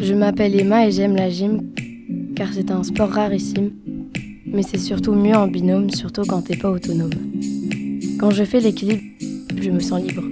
Je m'appelle Emma et j'aime la gym car c'est un sport rarissime, mais c'est surtout mieux en binôme, surtout quand t'es pas autonome. Quand je fais l'équilibre, je me sens libre.